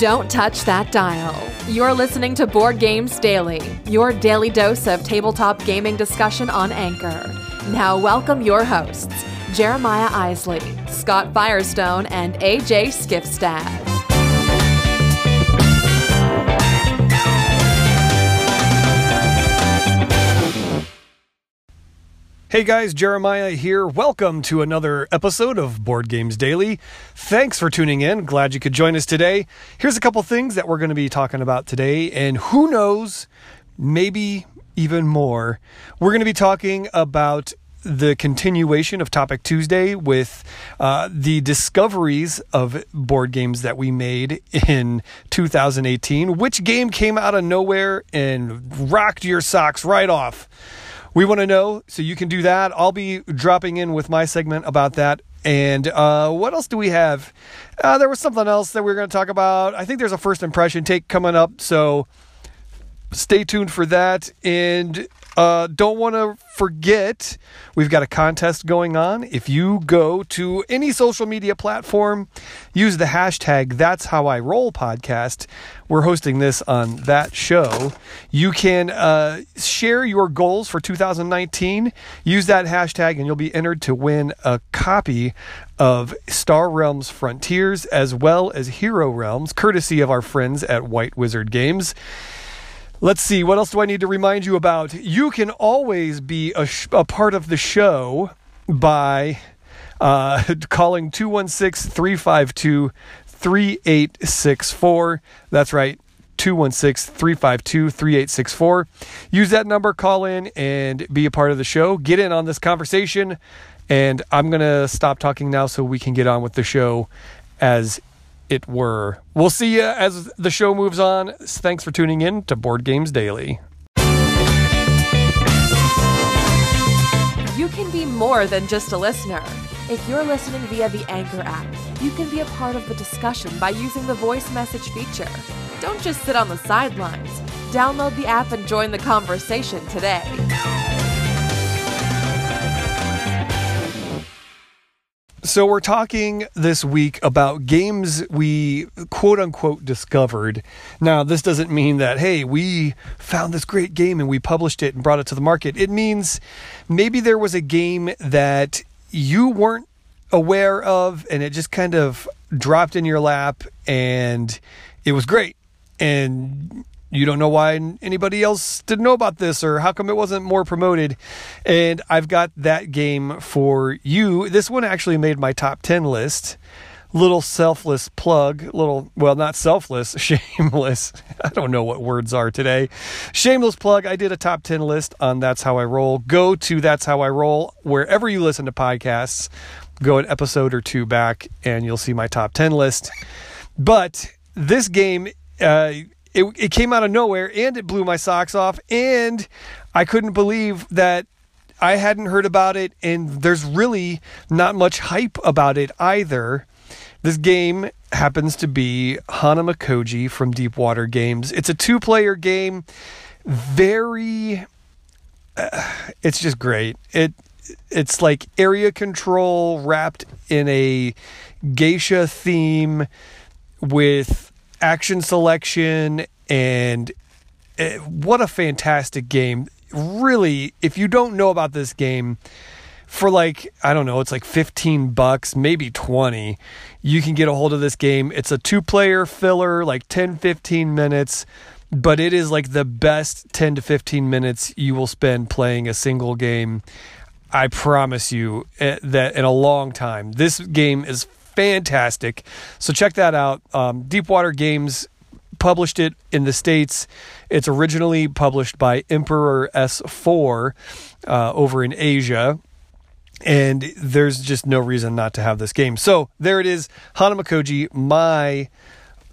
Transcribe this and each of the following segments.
Don't touch that dial. You're listening to Board Games Daily, your daily dose of tabletop gaming discussion on Anchor. Now, welcome your hosts, Jeremiah Isley, Scott Firestone, and AJ Skifstad. Hey guys, Jeremiah here. Welcome to another episode of Board Games Daily. Thanks for tuning in. Glad you could join us today. Here's a couple things that we're going to be talking about today, and who knows, maybe even more. We're going to be talking about the continuation of Topic Tuesday with uh, the discoveries of board games that we made in 2018. Which game came out of nowhere and rocked your socks right off? We want to know. So you can do that. I'll be dropping in with my segment about that. And uh, what else do we have? Uh, there was something else that we are going to talk about. I think there's a first impression take coming up. So stay tuned for that. And uh, don't want to forget, we've got a contest going on. If you go to any social media platform, use the hashtag That's How I Roll podcast. We're hosting this on that show. You can uh, share your goals for 2019. Use that hashtag, and you'll be entered to win a copy of Star Realms Frontiers as well as Hero Realms, courtesy of our friends at White Wizard Games. Let's see, what else do I need to remind you about? You can always be a, sh- a part of the show by uh, calling 216 352 3864. That's right. 216 352 3864. Use that number, call in, and be a part of the show. Get in on this conversation. And I'm going to stop talking now so we can get on with the show as it were. We'll see you as the show moves on. Thanks for tuning in to Board Games Daily. You can be more than just a listener. If you're listening via the Anchor app, you can be a part of the discussion by using the voice message feature. Don't just sit on the sidelines. Download the app and join the conversation today. So, we're talking this week about games we quote unquote discovered. Now, this doesn't mean that, hey, we found this great game and we published it and brought it to the market. It means maybe there was a game that you weren't aware of and it just kind of dropped in your lap and it was great. And you don't know why anybody else didn't know about this or how come it wasn't more promoted. And I've got that game for you. This one actually made my top 10 list. Little selfless plug, little, well, not selfless, shameless. I don't know what words are today. Shameless plug. I did a top 10 list on That's How I Roll. Go to That's How I Roll wherever you listen to podcasts. Go an episode or two back and you'll see my top 10 list. But this game, uh, it, it came out of nowhere and it blew my socks off. And i couldn't believe that i hadn't heard about it. And there's really not much hype about it either. This game happens to be Hanamikoji from deepwater games. It's a two player game. Very uh, it's just great. It it's like area control wrapped in a geisha theme with action selection and uh, what a fantastic game. Really, if you don't know about this game, for like I don't know, it's like 15 bucks, maybe 20. You can get a hold of this game. It's a two-player filler, like 10 15 minutes, but it is like the best 10 to 15 minutes you will spend playing a single game. I promise you eh, that in a long time. This game is fantastic. So check that out. Um, Deepwater Games published it in the States. It's originally published by Emperor S4 uh, over in Asia. And there's just no reason not to have this game. So there it is Hanamikoji, my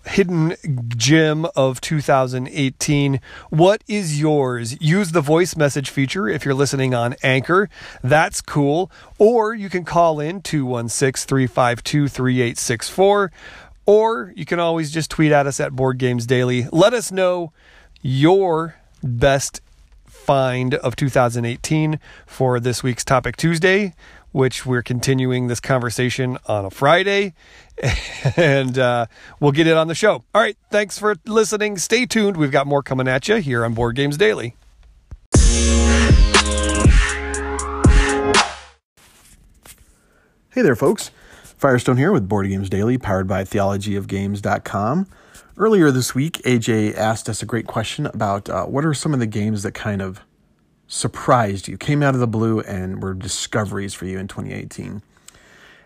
hidden gem of 2018. What is yours? Use the voice message feature if you're listening on Anchor. That's cool. Or you can call in 216 352 3864. Or you can always just tweet at us at Board Games Daily. Let us know your best find of 2018 for this week's Topic Tuesday. which we're continuing this conversation on a Friday, and uh, we'll get it on the show. All right, thanks for listening. Stay tuned. We've got more coming at you here on Board Games Daily. Hey there, folks. Firestone here with Board Games Daily, powered by theologyofgames.com. Earlier this week, AJ asked us a great question about uh, what are some of the games that kind of surprised you, came out of the blue, and were discoveries for you in 2018.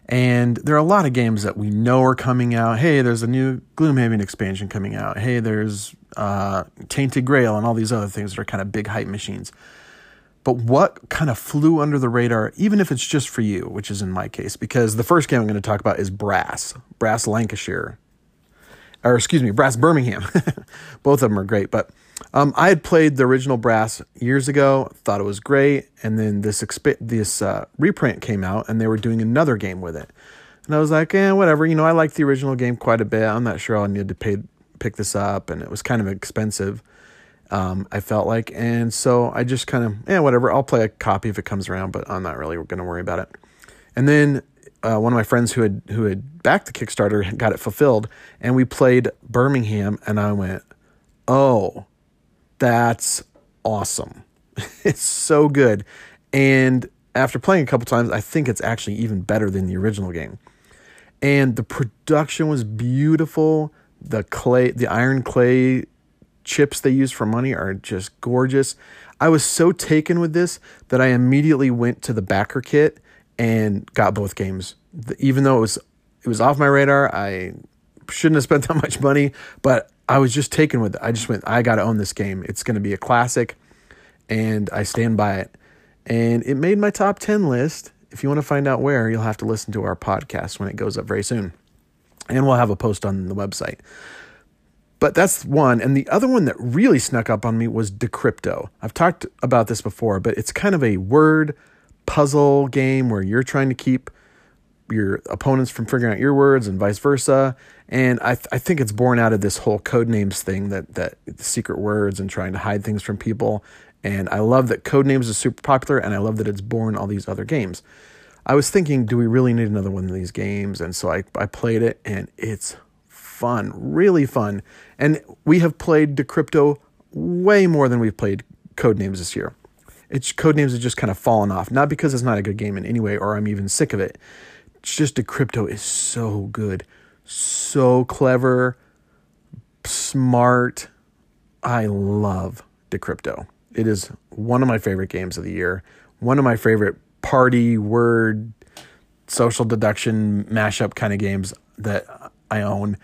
And there are a lot of games that we know are coming out. Hey, there's a new Gloomhaven expansion coming out. Hey, there's uh, Tainted Grail and all these other things that are kind of big hype machines. But what kind of flew under the radar, even if it's just for you, which is in my case, because the first game I'm going to talk about is Brass, Brass Lancashire or excuse me, Brass Birmingham. Both of them are great, but um, I had played the original Brass years ago, thought it was great, and then this this uh, reprint came out, and they were doing another game with it, and I was like, eh, whatever. You know, I liked the original game quite a bit. I'm not sure I'll need to pay pick this up, and it was kind of expensive. Um, I felt like, and so I just kind of, yeah, whatever. I'll play a copy if it comes around, but I'm not really going to worry about it. And then uh, one of my friends who had who had backed the Kickstarter got it fulfilled, and we played Birmingham, and I went, "Oh, that's awesome! it's so good." And after playing a couple times, I think it's actually even better than the original game. And the production was beautiful. The clay, the iron clay chips they use for money are just gorgeous. I was so taken with this that I immediately went to the backer kit and got both games. Even though it was it was off my radar, I shouldn't have spent that much money, but I was just taken with it. I just went, I got to own this game. It's going to be a classic, and I stand by it. And it made my top 10 list. If you want to find out where, you'll have to listen to our podcast when it goes up very soon. And we'll have a post on the website. But that's one. And the other one that really snuck up on me was Decrypto. I've talked about this before, but it's kind of a word puzzle game where you're trying to keep your opponents from figuring out your words and vice versa. And I, th- I think it's born out of this whole Codenames thing that that secret words and trying to hide things from people. And I love that Codenames is super popular, and I love that it's born all these other games. I was thinking, do we really need another one of these games? And so I, I played it, and it's fun, really fun. And we have played Decrypto way more than we've played Codenames this year. It's Codenames has just kind of fallen off. Not because it's not a good game in any way, or I'm even sick of it. It's just Decrypto is so good, so clever, smart. I love Decrypto. It is one of my favorite games of the year. One of my favorite party word social deduction mashup kind of games that I own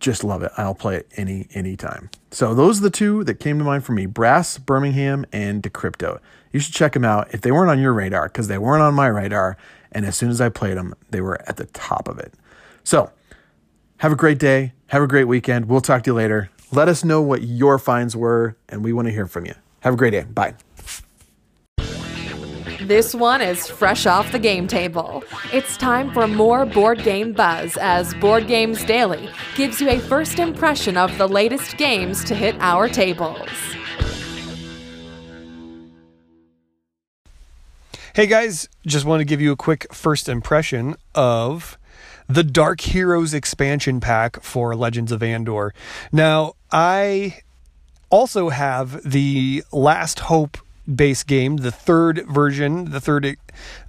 just love it. I'll play it any any time. So those are the two that came to mind for me: Brass, Birmingham, and Decrypto. You should check them out if they weren't on your radar, because they weren't on my radar. And as soon as I played them, they were at the top of it. So have a great day. Have a great weekend. We'll talk to you later. Let us know what your finds were, and we want to hear from you. Have a great day. Bye. This one is fresh off the game table. It's time for more board game buzz as Board Games Daily gives you a first impression of the latest games to hit our tables. Hey guys, just want to give you a quick first impression of the Dark Heroes expansion pack for Legends of Andor. Now, I also have the Last Hope base game, the third version, the third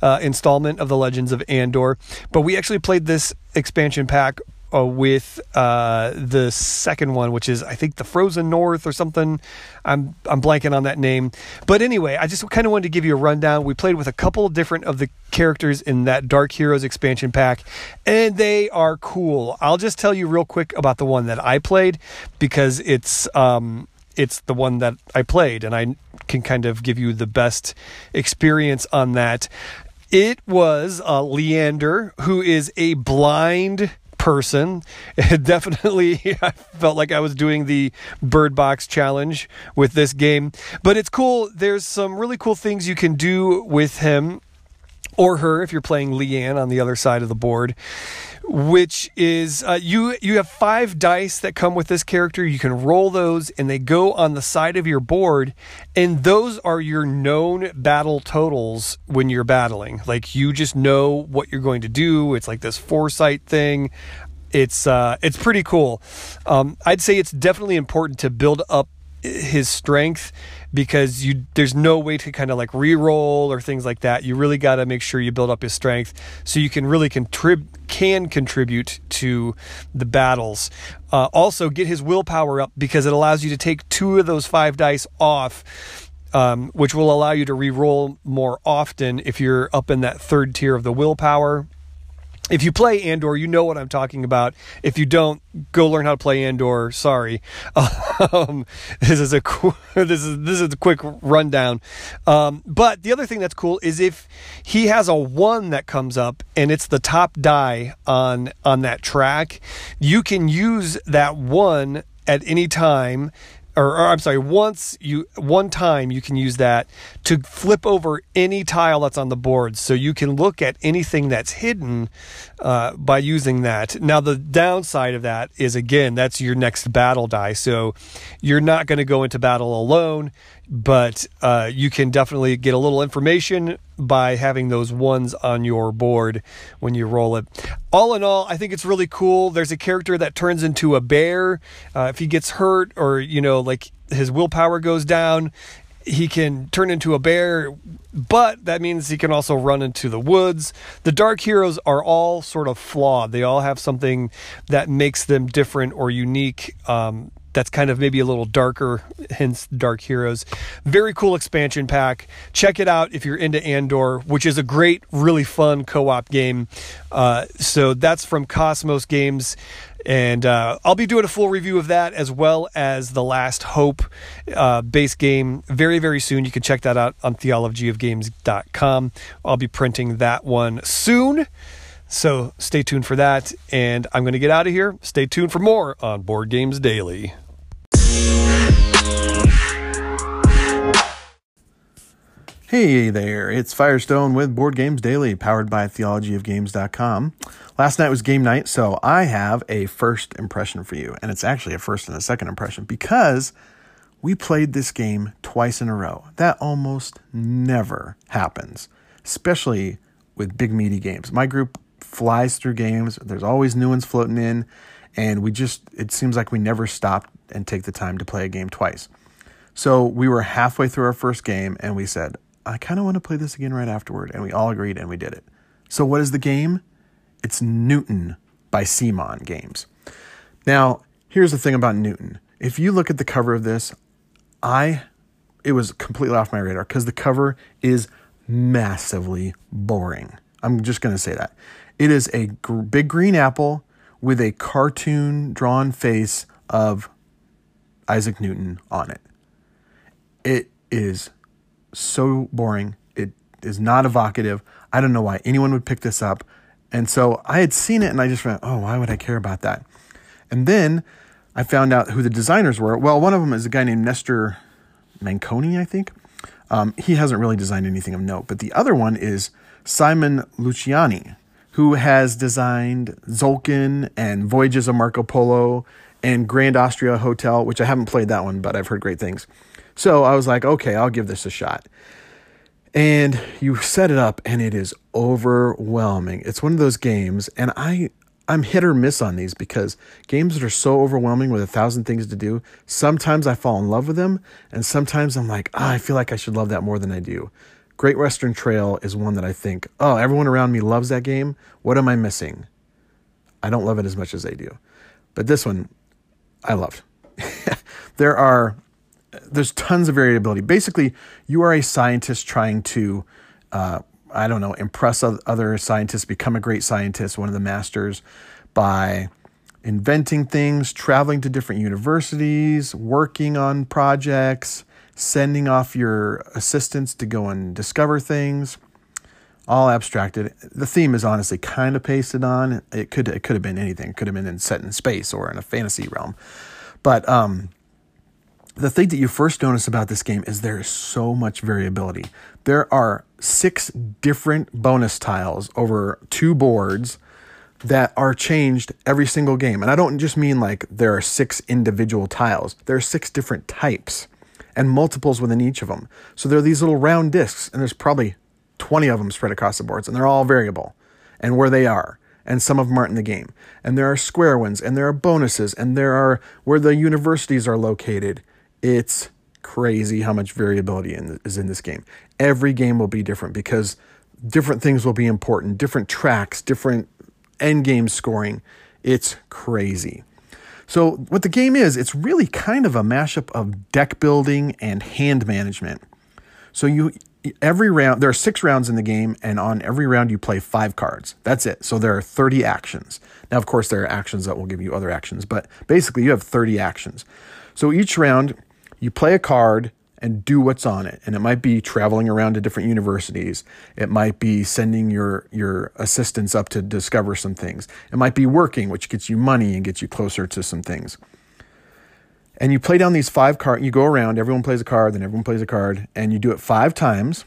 uh, installment of the Legends of Andor. But we actually played this expansion pack uh, with uh, the second one, which is I think the Frozen North or something. I'm I'm blanking on that name. But anyway, I just kind of wanted to give you a rundown. We played with a couple different of the characters in that Dark Heroes expansion pack, and they are cool. I'll just tell you real quick about the one that I played because it's um, it's the one that I played, and I can kind of give you the best experience on that. It was uh, Leander, who is a blind person. definitely, I felt like I was doing the Bird Box challenge with this game. But it's cool. There's some really cool things you can do with him or her if you're playing Leanne on the other side of the board which is uh, you you have five dice that come with this character. You can roll those, and they go on the side of your board, and those are your known battle totals when you're battling. Like you just know what you're going to do. It's like this foresight thing. It's uh, it's pretty cool. Um, I'd say it's definitely important to build up his strength because you there's no way to kind of like re-roll or things like that. You really got to make sure you build up his strength so you can really contrib can contribute to the battles. Uh, also, get his willpower up because it allows you to take two of those five dice off. Um, which will allow you to re-roll more often if you're up in that third tier of the willpower if you play Andor, you know what I'm talking about. If you don't, go learn how to play Andor. Sorry, um, this is a this is this is a quick rundown. Um, but the other thing that's cool is if he has a one that comes up and it's the top die on on that track, you can use that one at any time or, or, I'm sorry, once you one time you can use that to flip over any tile that's on the board, so you can look at anything that's hidden uh, by using that. Now the downside of that is again that's your next battle die, so you're not going to go into battle alone but uh, you can definitely get a little information by having those ones on your board when you roll it. All in all, I think it's really cool. There's a character that turns into a bear uh, if he gets hurt or you know like his willpower goes down. He can turn into a bear, but that means he can also run into the woods. The dark heroes are all sort of flawed. They all have something that makes them different or unique. Um, that's kind of maybe a little darker, hence Dark Heroes. Very cool expansion pack. Check it out if you're into Andor, which is a great, really fun co op game. Uh, so that's from Kosmos Games. And uh, I'll be doing a full review of that as well as the Last Hope uh, base game very, very soon. You can check that out on theologyofgames.com. I'll be printing that one soon. So stay tuned for that. And I'm going to get out of here. Stay tuned for more on Board Games Daily. Hey there, it's Firestone with Board Games Daily, powered by theologyofgames.com. Last night was game night, so I have a first impression for you, and it's actually a first and a second impression because we played this game twice in a row. That almost never happens, especially with big meaty games. My group flies through games, there's always new ones floating in, and we just, it seems like we never stop and take the time to play a game twice. So we were halfway through our first game, and we said, I kind of want to play this again right afterward. And we all agreed and we did it. So, what is the game? It's Newton by CMON Games. Now, here's the thing about Newton. If you look at the cover of this, I it was completely off my radar because the cover is massively boring. I'm just going to say that. It is a gr- big green apple with a cartoon drawn face of Isaac Newton on it. It is so boring. It is not evocative. I don't know why anyone would pick this up. And so I had seen it and I just went, oh, why would I care about that? And then I found out who the designers were. Well, one of them is a guy named Nestor Mangone, I think. Um, he hasn't really designed anything of note, but the other one is Simon Luciani, who has designed Tzolk'in and Voyages of Marco Polo and Grand Austria Hotel, which I haven't played that one, but I've heard great things. So I was like, okay, I'll give this a shot. And you set it up and it is overwhelming. It's one of those games, and I I'm hit or miss on these because games that are so overwhelming with a thousand things to do, sometimes I fall in love with them, and sometimes I'm like, oh, I feel like I should love that more than I do. Great Western Trail is one that I think, oh, everyone around me loves that game. What am I missing? I don't love it as much as they do. But this one, I loved. there are there's tons of variability. Basically, you are a scientist trying to, uh, I don't know, impress other scientists, become a great scientist, one of the masters, by inventing things, traveling to different universities, working on projects, sending off your assistants to go and discover things. All abstracted. The theme is honestly kind of pasted on. It could it could have been anything. It could have been in, set in space or in a fantasy realm, but um, the thing that you first notice about this game is there is so much variability. There are six different bonus tiles over two boards that are changed every single game. And I don't just mean like there are six individual tiles, there are six different types and multiples within each of them. So there are these little round discs, and there's probably 20 of them spread across the boards, and they're all variable and where they are. And some of them aren't in the game. And there are square ones, and there are bonuses, and there are where the universities are located. It's crazy how much variability in, is in this game. Every game will be different because different things will be important, different tracks, different end game scoring. It's crazy. So, what the game is, it's really kind of a mashup of deck building and hand management. So, you every round there are 6 rounds in the game and on every round you play 5 cards. That's it. So there are 30 actions. Now of course there are actions that will give you other actions, but basically you have 30 actions. So each round you play a card and do what's on it. And it might be traveling around to different universities. It might be sending your your assistants up to discover some things. It might be working, which gets you money and gets you closer to some things. And you play down these five cards. You go around. Everyone plays a card, then everyone plays a card, and you do it five times.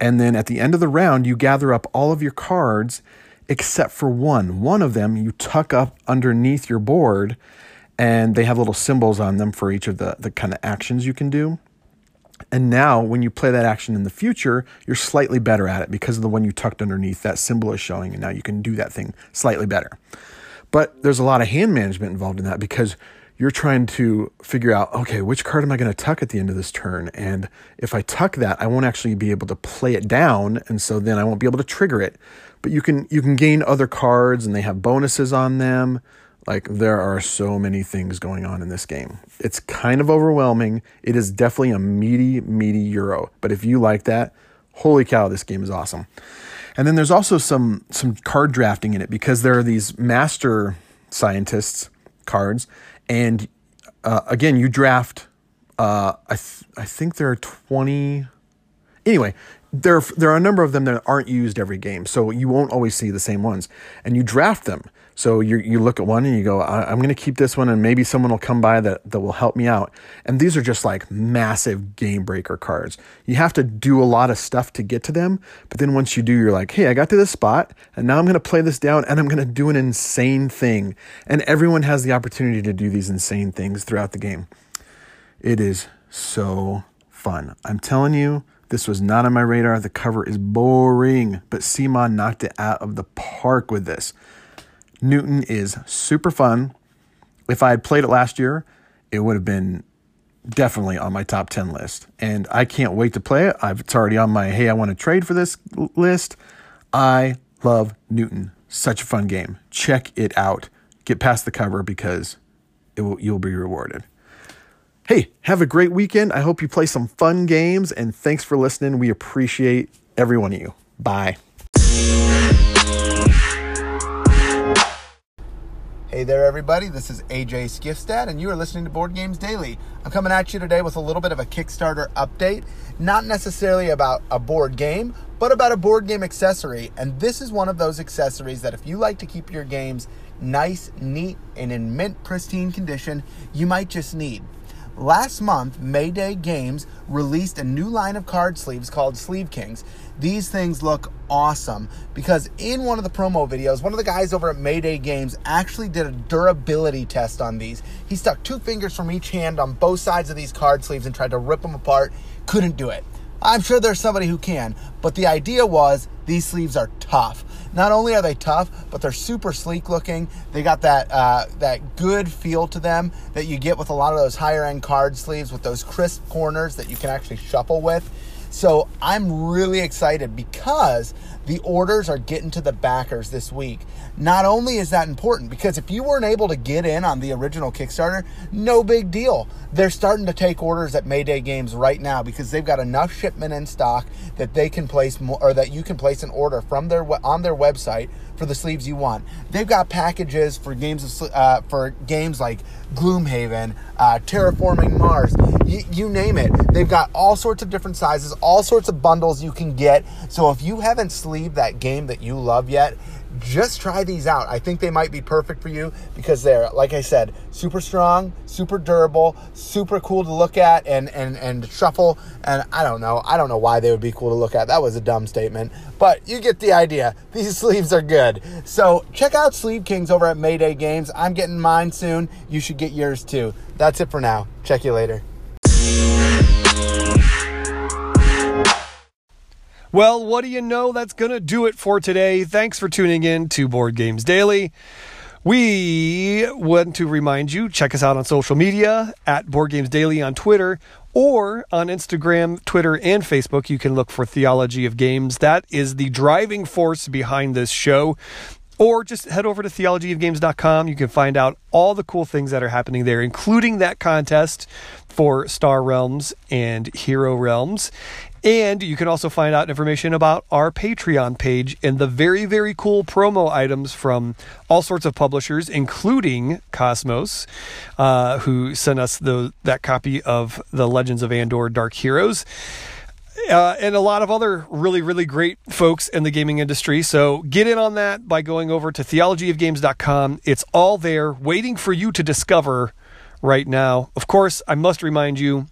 And then at the end of the round, you gather up all of your cards except for one. One of them you tuck up underneath your board, and they have little symbols on them for each of the, the kind of actions you can do. And now, when you play that action in the future, you're slightly better at it because of the one you tucked underneath. That symbol is showing, and now you can do that thing slightly better. But there's a lot of hand management involved in that because you're trying to figure out, okay, which card am I going to tuck at the end of this turn? And if I tuck that, I won't actually be able to play it down, and so then I won't be able to trigger it. But you can you can gain other cards, and they have bonuses on them. Like there are so many things going on in this game. It's kind of overwhelming. It is definitely a meaty, meaty Euro. But if you like that, holy cow, this game is awesome. And then there's also some some card drafting in it because there are these master scientists cards, and uh, again, you draft. Uh, I th- I think there are twenty. Anyway, there there are a number of them that aren't used every game, so you won't always see the same ones, and you draft them. So you you look at one and you go, I'm going to keep this one, and maybe someone will come by that that will help me out. And these are just like massive game breaker cards. You have to do a lot of stuff to get to them, but then once you do, you're like, hey, I got to this spot, and now I'm going to play this down, and I'm going to do an insane thing. And everyone has the opportunity to do these insane things throughout the game. It is so fun. I'm telling you. This was not on my radar. The cover is boring, but CMON knocked it out of the park with this. Newton is super fun. If I had played it last year, it would have been definitely on my top 10 list. And I can't wait to play it. I've, it's already on my hey, I want to trade for this list. I love Newton. Such a fun game. Check it out. Get past the cover because it will, you'll be rewarded. Hey, have a great weekend. I hope you play some fun games and thanks for listening. We appreciate every one of you. Bye. Hey there, everybody. This is AJ Skifstad, and you are listening to Board Games Daily. I'm coming at you today with a little bit of a Kickstarter update, not necessarily about a board game, but about a board game accessory. And this is one of those accessories that if you like to keep your games nice, neat, and in mint pristine condition, you might just need. Last month, Mayday Games released a new line of card sleeves called Sleeve Kings. These things look awesome because in one of the promo videos, one of the guys over at Mayday Games actually did a durability test on these. He stuck two fingers from each hand on both sides of these card sleeves and tried to rip them apart. Couldn't do it. I'm sure there's somebody who can, but the idea was these sleeves are tough. Not only are they tough, but they're super sleek looking. They got that uh, that good feel to them that you get with a lot of those higher end card sleeves with those crisp corners that you can actually shuffle with. So I'm really excited because the orders are getting to the backers this week. Not only is that important, because if you weren't able to get in on the original Kickstarter, no big deal. They're starting to take orders at Mayday Games right now because they've got enough shipment in stock that they can place more, or that you can place an order from their on their website for the sleeves you want. They've got packages for games of, uh, for games like Gloomhaven, uh, Terraforming Mars, y- you name it. They've got all sorts of different sizes, all sorts of bundles you can get. So if you haven't sleeved that game that you love yet, just try these out. I think they might be perfect for you because they're, like I said, super strong, super durable, super cool to look at and, and, and shuffle. And I don't know. I don't know why they would be cool to look at. That was a dumb statement, but you get the idea. These sleeves are good. So check out Sleeve Kings over at Mayday Games. I'm getting mine soon. You should get yours too. That's it for now. Check you later. Well, what do you know? That's going to do it for today. Thanks for tuning in to Board Games Daily. We want to remind you check us out on social media at Board Games Daily on Twitter or on Instagram, Twitter, and Facebook. You can look for Theology of Games. That is the driving force behind this show. Or just head over to theologyofgames.com. You can find out all the cool things that are happening there, including that contest for Star Realms and Hero Realms. And you can also find out information about our Patreon page and the very, very cool promo items from all sorts of publishers, including Kosmos, uh, who sent us the, that copy of the Legends of Andor Dark Heroes. Uh, and a lot of other really, really great folks in the gaming industry. So get in on that by going over to theologyofgames.com. It's all there waiting for you to discover right now. Of course, I must remind you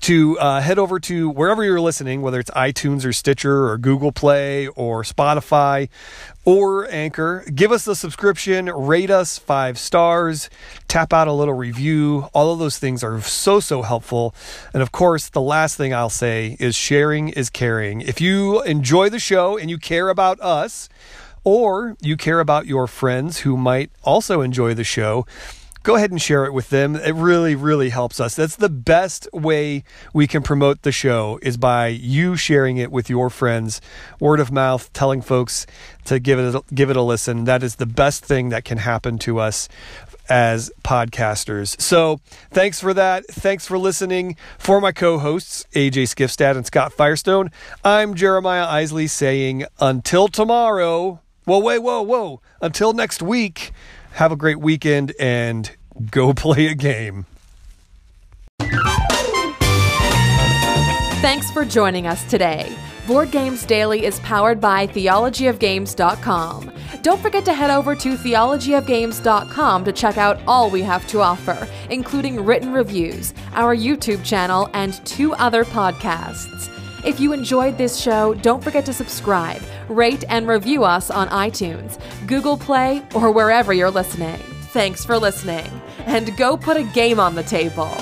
to uh, head over to wherever you're listening, whether it's iTunes or Stitcher or Google Play or Spotify or Anchor. Give us a subscription, rate us five stars, tap out a little review. All of those things are so, so helpful. And of course, the last thing I'll say is sharing is caring. If you enjoy the show and you care about us, or you care about your friends who might also enjoy the show, go ahead and share it with them. It really, really helps us. That's the best way we can promote the show is by you sharing it with your friends, word of mouth, telling folks to give it a, give it a listen. That is the best thing that can happen to us as podcasters. So thanks for that. Thanks for listening. For my co-hosts, AJ Skifstad and Scott Firestone, I'm Jeremiah Isley saying until tomorrow. Whoa, wait, whoa, whoa. Until next week. Have a great weekend and go play a game. Thanks for joining us today. Board Games Daily is powered by theologyofgames.com. Don't forget to head over to theologyofgames.com to check out all we have to offer, including written reviews, our YouTube channel, and two other podcasts. If you enjoyed this show, don't forget to subscribe, rate, and review us on iTunes, Google Play, or wherever you're listening. Thanks for listening, and go put a game on the table.